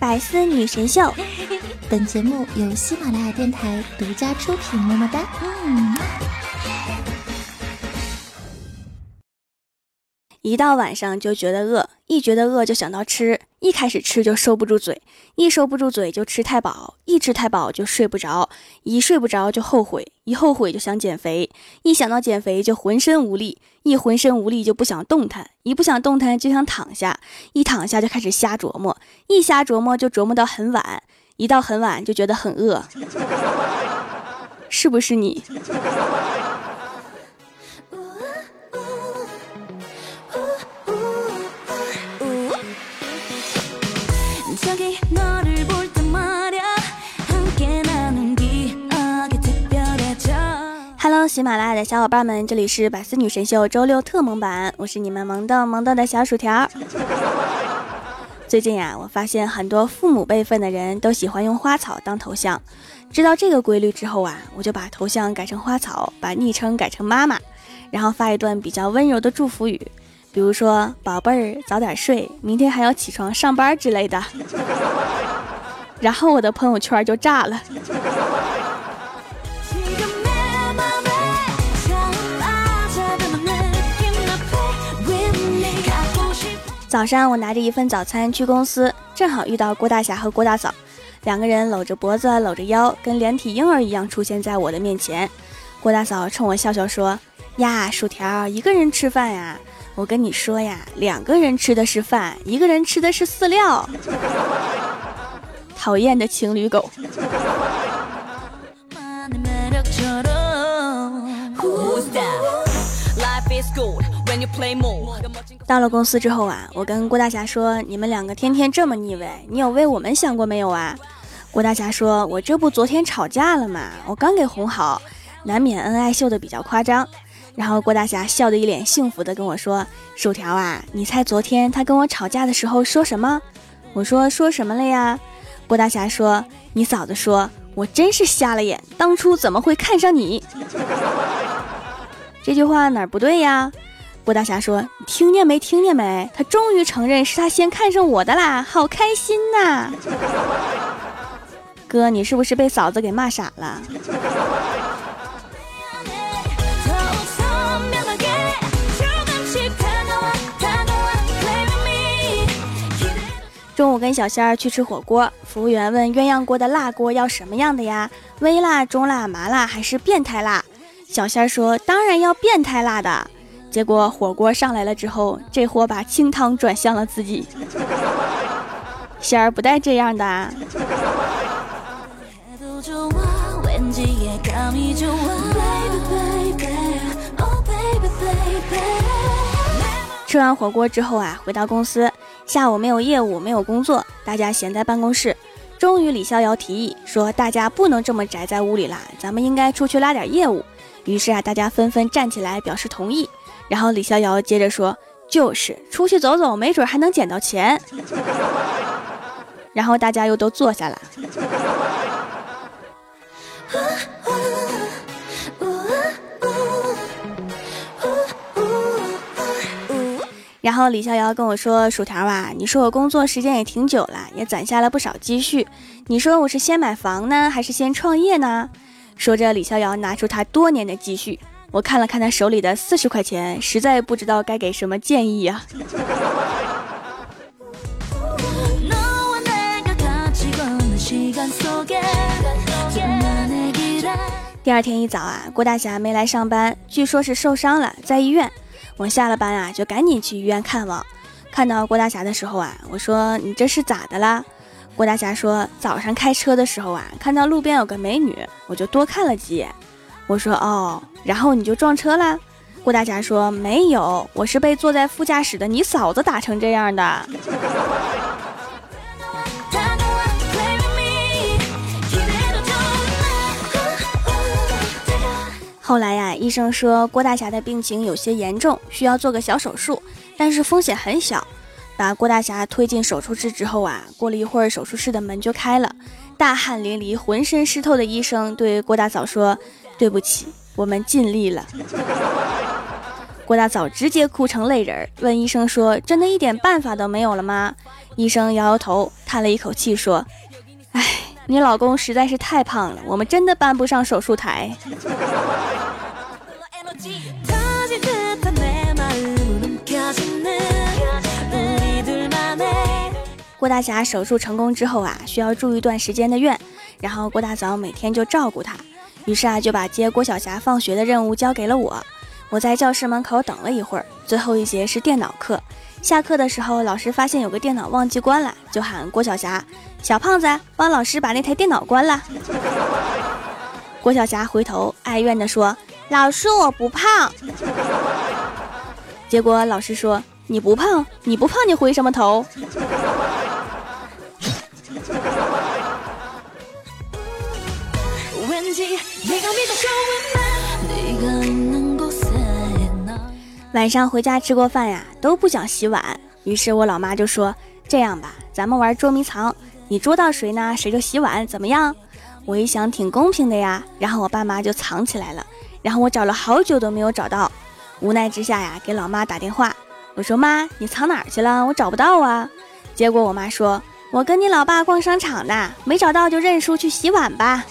百思女神秀，本节目由喜马拉雅电台独家出品。么么哒。嗯。一到晚上就觉得饿，一觉得饿就想到吃，一开始吃就收不住嘴，一收不住嘴就吃太饱，一吃太饱就睡不着，一睡不着就后悔，一后悔就想减肥，一想到减肥就浑身无力，一浑身无力就不想动弹，一不想动弹就想躺下，一躺下就开始瞎琢磨，一瞎琢磨就琢磨到很晚，一到很晚就觉得很饿，是不是你？喜马拉雅的小伙伴们，这里是百思女神秀周六特萌版，我是你们萌豆萌豆的小薯条。最近呀，我发现很多父母辈分的人都喜欢用花草当头像。知道这个规律之后啊，我就把头像改成花草，把昵称改成妈妈，然后发一段比较温柔的祝福语，比如说“宝贝儿，早点睡，明天还要起床上班”之类的。然后我的朋友圈就炸了。早上我拿着一份早餐去公司，正好遇到郭大侠和郭大嫂，两个人搂着脖子搂着腰，跟连体婴儿一样出现在我的面前。郭大嫂冲我笑笑说：“呀，薯条一个人吃饭呀？我跟你说呀，两个人吃的是饭，一个人吃的是饲料。讨厌的情侣狗。”到了公司之后啊，我跟郭大侠说：“你们两个天天这么腻歪，你有为我们想过没有啊？”郭大侠说：“我这不昨天吵架了吗？我刚给哄好，难免恩爱秀的比较夸张。”然后郭大侠笑得一脸幸福的跟我说：“薯条啊，你猜昨天他跟我吵架的时候说什么？”我说：“说什么了呀？”郭大侠说：“你嫂子说我真是瞎了眼，当初怎么会看上你？”这句话哪儿不对呀？郭大侠说：“听见没？听见没？他终于承认是他先看上我的啦，好开心呐！” 哥，你是不是被嫂子给骂傻了？中午跟小仙儿去吃火锅，服务员问鸳鸯锅的辣锅要什么样的呀？微辣、中辣、麻辣还是变态辣？小仙儿说：“当然要变态辣的。”结果火锅上来了之后，这货把清汤转向了自己。仙儿不带这样的。啊吃完火锅之后啊，回到公司，下午没有业务，没有工作，大家闲在办公室。终于，李逍遥提议说：“大家不能这么宅在屋里啦，咱们应该出去拉点业务。”于是啊，大家纷纷站起来表示同意。然后李逍遥接着说：“就是出去走走，没准还能捡到钱。”然后大家又都坐下了。然后李逍遥跟我说：“薯条啊，你说我工作时间也挺久了，也攒下了不少积蓄，你说我是先买房呢，还是先创业呢？”说着，李逍遥拿出他多年的积蓄，我看了看他手里的四十块钱，实在不知道该给什么建议呀。第二天一早啊，郭大侠没来上班，据说是受伤了，在医院。我下了班啊，就赶紧去医院看望。看到郭大侠的时候啊，我说：“你这是咋的啦？”郭大侠说：“早上开车的时候啊，看到路边有个美女，我就多看了几眼。”我说：“哦，然后你就撞车了？”郭大侠说：“没有，我是被坐在副驾驶的你嫂子打成这样的。”后来呀，医生说郭大侠的病情有些严重，需要做个小手术，但是风险很小。把郭大侠推进手术室之后啊，过了一会儿，手术室的门就开了。大汗淋漓、浑身湿透的医生对郭大嫂说：“对不起，我们尽力了。”郭大嫂直接哭成泪人，问医生说：“真的一点办法都没有了吗？”医生摇摇头，叹了一口气说：“哎，你老公实在是太胖了，我们真的搬不上手术台。” 郭大侠手术成功之后啊，需要住一段时间的院，然后郭大嫂每天就照顾他，于是啊就把接郭晓霞放学的任务交给了我。我在教室门口等了一会儿，最后一节是电脑课。下课的时候，老师发现有个电脑忘记关了，就喊郭晓霞：“小胖子，帮老师把那台电脑关了。”郭晓霞回头哀怨地说：“老师，我不胖。”结果老师说：“你不胖，你不胖，你回什么头？”晚上回家吃过饭呀，都不想洗碗。于是我老妈就说：“这样吧，咱们玩捉迷藏，你捉到谁呢，谁就洗碗，怎么样？”我一想，挺公平的呀。然后我爸妈就藏起来了。然后我找了好久都没有找到，无奈之下呀，给老妈打电话，我说：“妈，你藏哪儿去了？我找不到啊。”结果我妈说：“我跟你老爸逛商场呢，没找到就认输去洗碗吧。”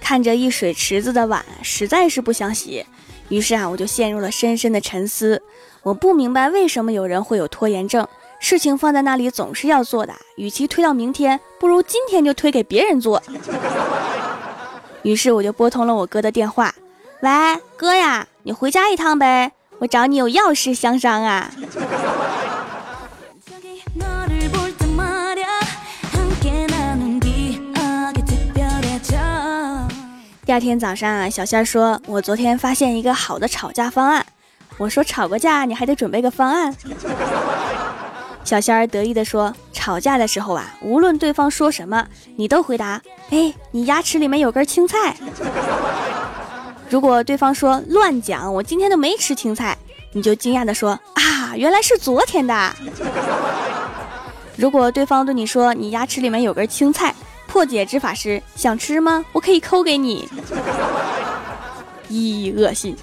看着一水池子的碗，实在是不想洗，于是啊，我就陷入了深深的沉思。我不明白为什么有人会有拖延症，事情放在那里总是要做的，与其推到明天，不如今天就推给别人做。于是我就拨通了我哥的电话，喂，哥呀，你回家一趟呗，我找你有要事相商啊。第二天早上啊，小仙儿说：“我昨天发现一个好的吵架方案。”我说：“吵个架你还得准备个方案。”小仙儿得意地说：“吵架的时候啊，无论对方说什么，你都回答：‘哎，你牙齿里面有根青菜。’如果对方说乱讲，我今天都没吃青菜，你就惊讶的说：‘啊，原来是昨天的。’如果对方对你说你牙齿里面有根青菜。”破解之法是想吃吗？我可以抠给你。咦，恶心。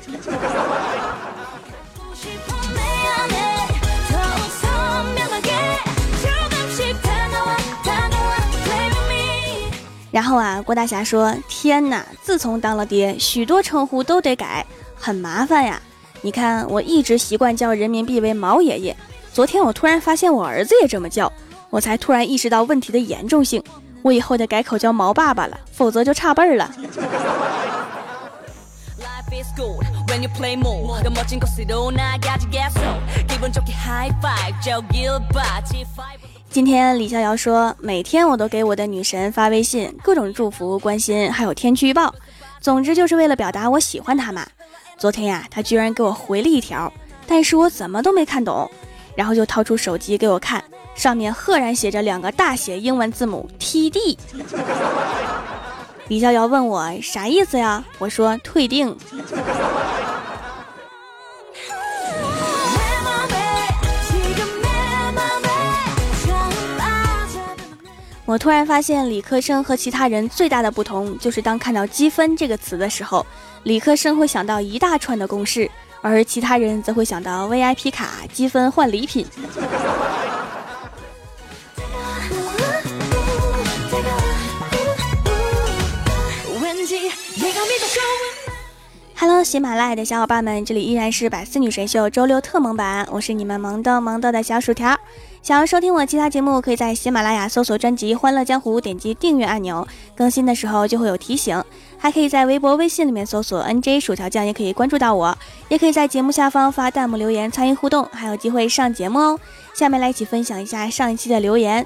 然后啊，郭大侠说：“天哪！自从当了爹，许多称呼都得改，很麻烦呀。你看，我一直习惯叫人民币为毛爷爷，昨天我突然发现我儿子也这么叫，我才突然意识到问题的严重性。”我以后得改口叫毛爸爸了，否则就差辈儿了。今天李逍遥说，每天我都给我的女神发微信，各种祝福、关心，还有天气预报，总之就是为了表达我喜欢她嘛。昨天呀，她居然给我回了一条，但是我怎么都没看懂，然后就掏出手机给我看。上面赫然写着两个大写英文字母 T D。李逍遥问我啥意思呀？我说退订。我突然发现理科生和其他人最大的不同，就是当看到积分这个词的时候，理科生会想到一大串的公式，而其他人则会想到 VIP 卡积分换礼品。Hello，喜马拉雅的小伙伴们，这里依然是百思女神秀周六特萌版，我是你们萌豆萌豆的小薯条。想要收听我其他节目，可以在喜马拉雅搜索专辑《欢乐江湖》，点击订阅按钮，更新的时候就会有提醒。还可以在微博、微信里面搜索 NJ 薯条酱，也可以关注到我，也可以在节目下方发弹幕留言参与互动，还有机会上节目哦。下面来一起分享一下上一期的留言。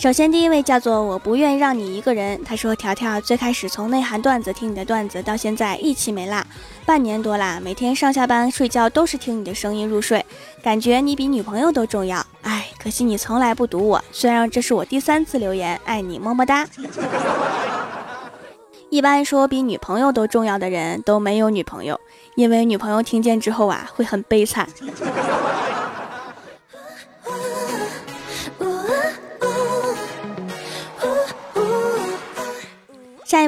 首先，第一位叫做我不愿让你一个人。他说：“条条最开始从内涵段子听你的段子，到现在一期没落，半年多啦，每天上下班睡觉都是听你的声音入睡，感觉你比女朋友都重要。哎，可惜你从来不读我。虽然这是我第三次留言，爱你么么哒。一般说比女朋友都重要的人都没有女朋友，因为女朋友听见之后啊会很悲惨。”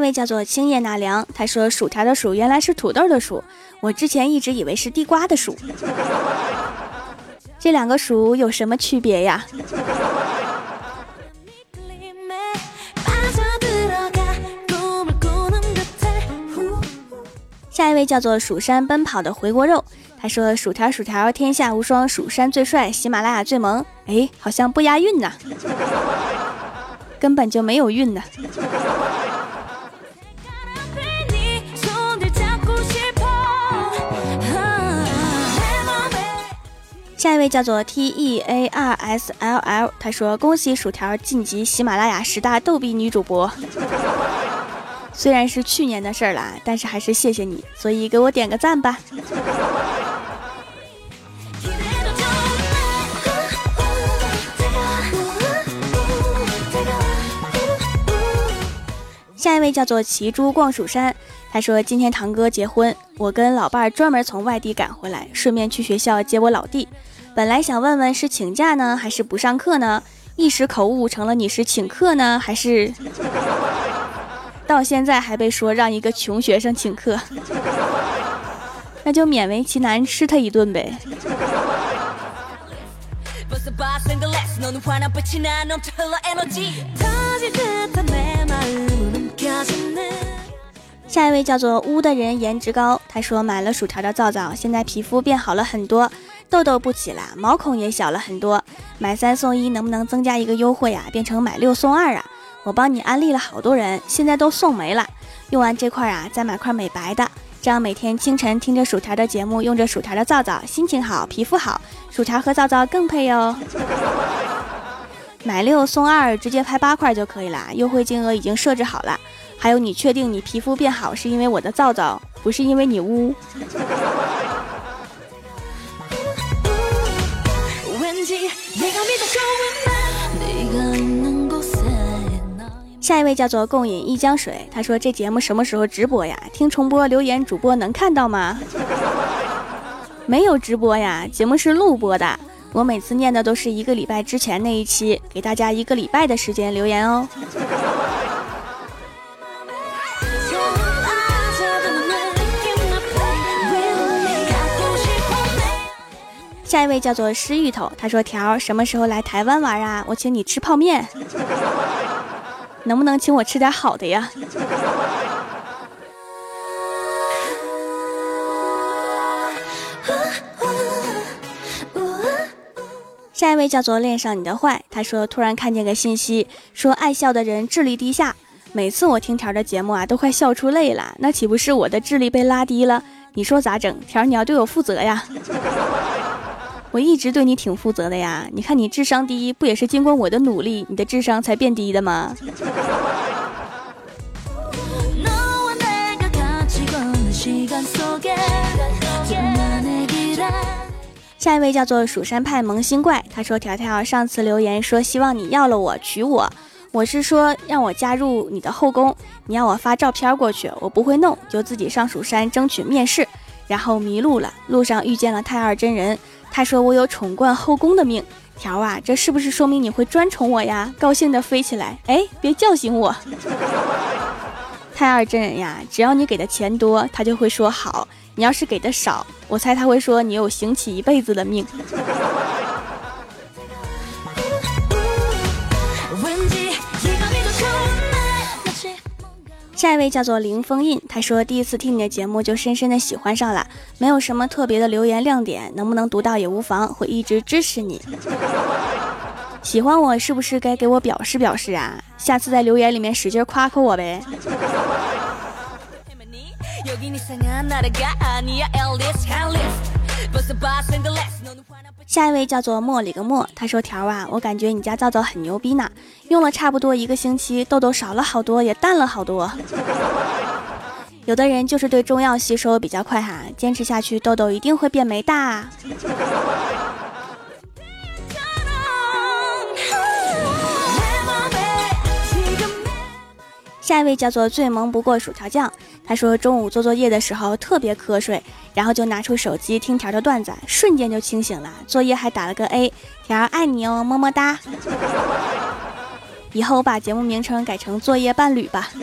位叫做青叶纳凉，他说薯条的薯原来是土豆的薯，我之前一直以为是地瓜的薯。这两个薯有什么区别呀？下一位叫做蜀山奔跑的回锅肉，他说薯条薯条天下无双，蜀山最帅，喜马拉雅最萌。哎，好像不押韵呢，根本就没有韵呢。下一位叫做 T E A R S L L，他说恭喜薯条晋级喜马拉雅十大逗比女主播。虽然是去年的事儿了，但是还是谢谢你，所以给我点个赞吧。下一位叫做骑猪逛蜀山，他说今天堂哥结婚，我跟老伴儿专门从外地赶回来，顺便去学校接我老弟。本来想问问是请假呢，还是不上课呢？一时口误成了你是请客呢，还是？到现在还被说让一个穷学生请客，那就勉为其难吃他一顿呗。下一位叫做乌的人颜值高，他说买了薯条的皂皂，现在皮肤变好了很多，痘痘不起了，毛孔也小了很多。买三送一能不能增加一个优惠啊？变成买六送二啊？我帮你安利了好多人，现在都送没了。用完这块啊，再买块美白的，这样每天清晨听着薯条的节目，用着薯条的皂皂，心情好，皮肤好，薯条和皂皂更配哟。买六送二，直接拍八块就可以了，优惠金额已经设置好了。还有，你确定你皮肤变好是因为我的皂皂，不是因为你污？下一位叫做共饮一江水，他说这节目什么时候直播呀？听重播留言，主播能看到吗？没有直播呀，节目是录播的。我每次念的都是一个礼拜之前那一期，给大家一个礼拜的时间留言哦。下一位叫做湿芋头，他说条什么时候来台湾玩啊？我请你吃泡面。能不能请我吃点好的呀？下一位叫做恋上你的坏，他说突然看见个信息，说爱笑的人智力低下。每次我听条的节目啊，都快笑出泪了，那岂不是我的智力被拉低了？你说咋整？条你要对我负责呀！我一直对你挺负责的呀，你看你智商低，不也是经过我的努力，你的智商才变低的吗？下一位叫做蜀山派萌新怪，他说：“条条上次留言说希望你要了我娶我，我是说让我加入你的后宫，你要我发照片过去，我不会弄，就自己上蜀山争取面试，然后迷路了，路上遇见了太二真人。”他说我有宠冠后宫的命，条啊，这是不是说明你会专宠我呀？高兴的飞起来，哎，别叫醒我。太二真人呀，只要你给的钱多，他就会说好；你要是给的少，我猜他会说你有行乞一辈子的命。下一位叫做林封印，他说第一次听你的节目就深深的喜欢上了，没有什么特别的留言亮点，能不能读到也无妨，会一直支持你。喜欢我是不是该给我表示表示啊？下次在留言里面使劲夸夸我呗。下一位叫做茉莉个莫，他说条啊，我感觉你家皂皂很牛逼呢，用了差不多一个星期，痘痘少了好多，也淡了好多。有的人就是对中药吸收比较快哈，坚持下去，痘痘一定会变没的。下一位叫做最萌不过薯条酱，他说中午做作业的时候特别瞌睡，然后就拿出手机听条条段子，瞬间就清醒了，作业还打了个 A。条爱你哦，么么哒。以后我把节目名称改成作业伴侣吧。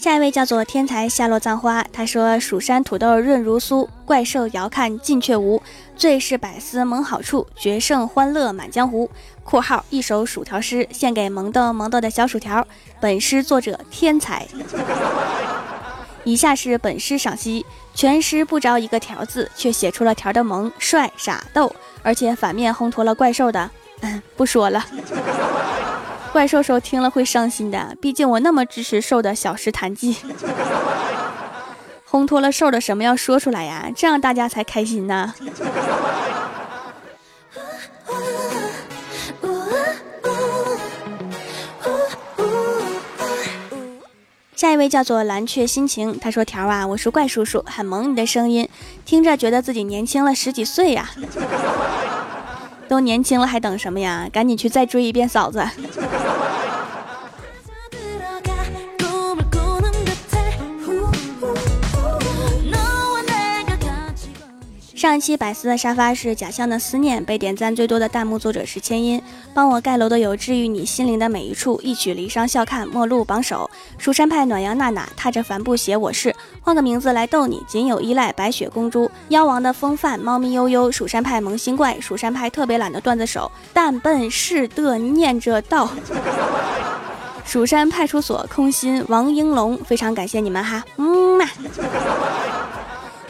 下一位叫做天才夏落葬花，他说：“蜀山土豆润如酥，怪兽遥看近却无。最是百思萌好处，决胜欢乐满江湖。”（括号一首薯条诗，献给萌豆萌豆的小薯条。本诗作者天才。以下是本诗赏析：全诗不着一个条字，却写出了条的萌、帅、傻、逗，而且反面烘托了怪兽的……嗯，不说了。怪兽兽听了会伤心的，毕竟我那么支持兽的小石弹记，烘托了兽的什么要说出来呀？这样大家才开心呢。下一位叫做蓝雀心情，他说：“条啊，我是怪叔叔，很萌你的声音，听着觉得自己年轻了十几岁呀。”都年轻了，还等什么呀？赶紧去再追一遍嫂子。上一期百思的沙发是假象的思念，被点赞最多的弹幕作者是千音。帮我盖楼的有治愈你心灵的每一处，一曲离殇笑看陌路榜首。蜀山派暖阳娜娜踏着帆布鞋，我是换个名字来逗你。仅有依赖白雪公主，妖王的风范，猫咪悠悠。蜀山派萌新怪，蜀山派特别懒的段子手，但笨是的念着道。蜀山派出所空心王英龙，非常感谢你们哈，嗯嘛。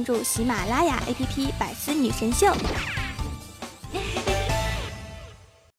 关注喜马拉雅 APP《百思女神秀》。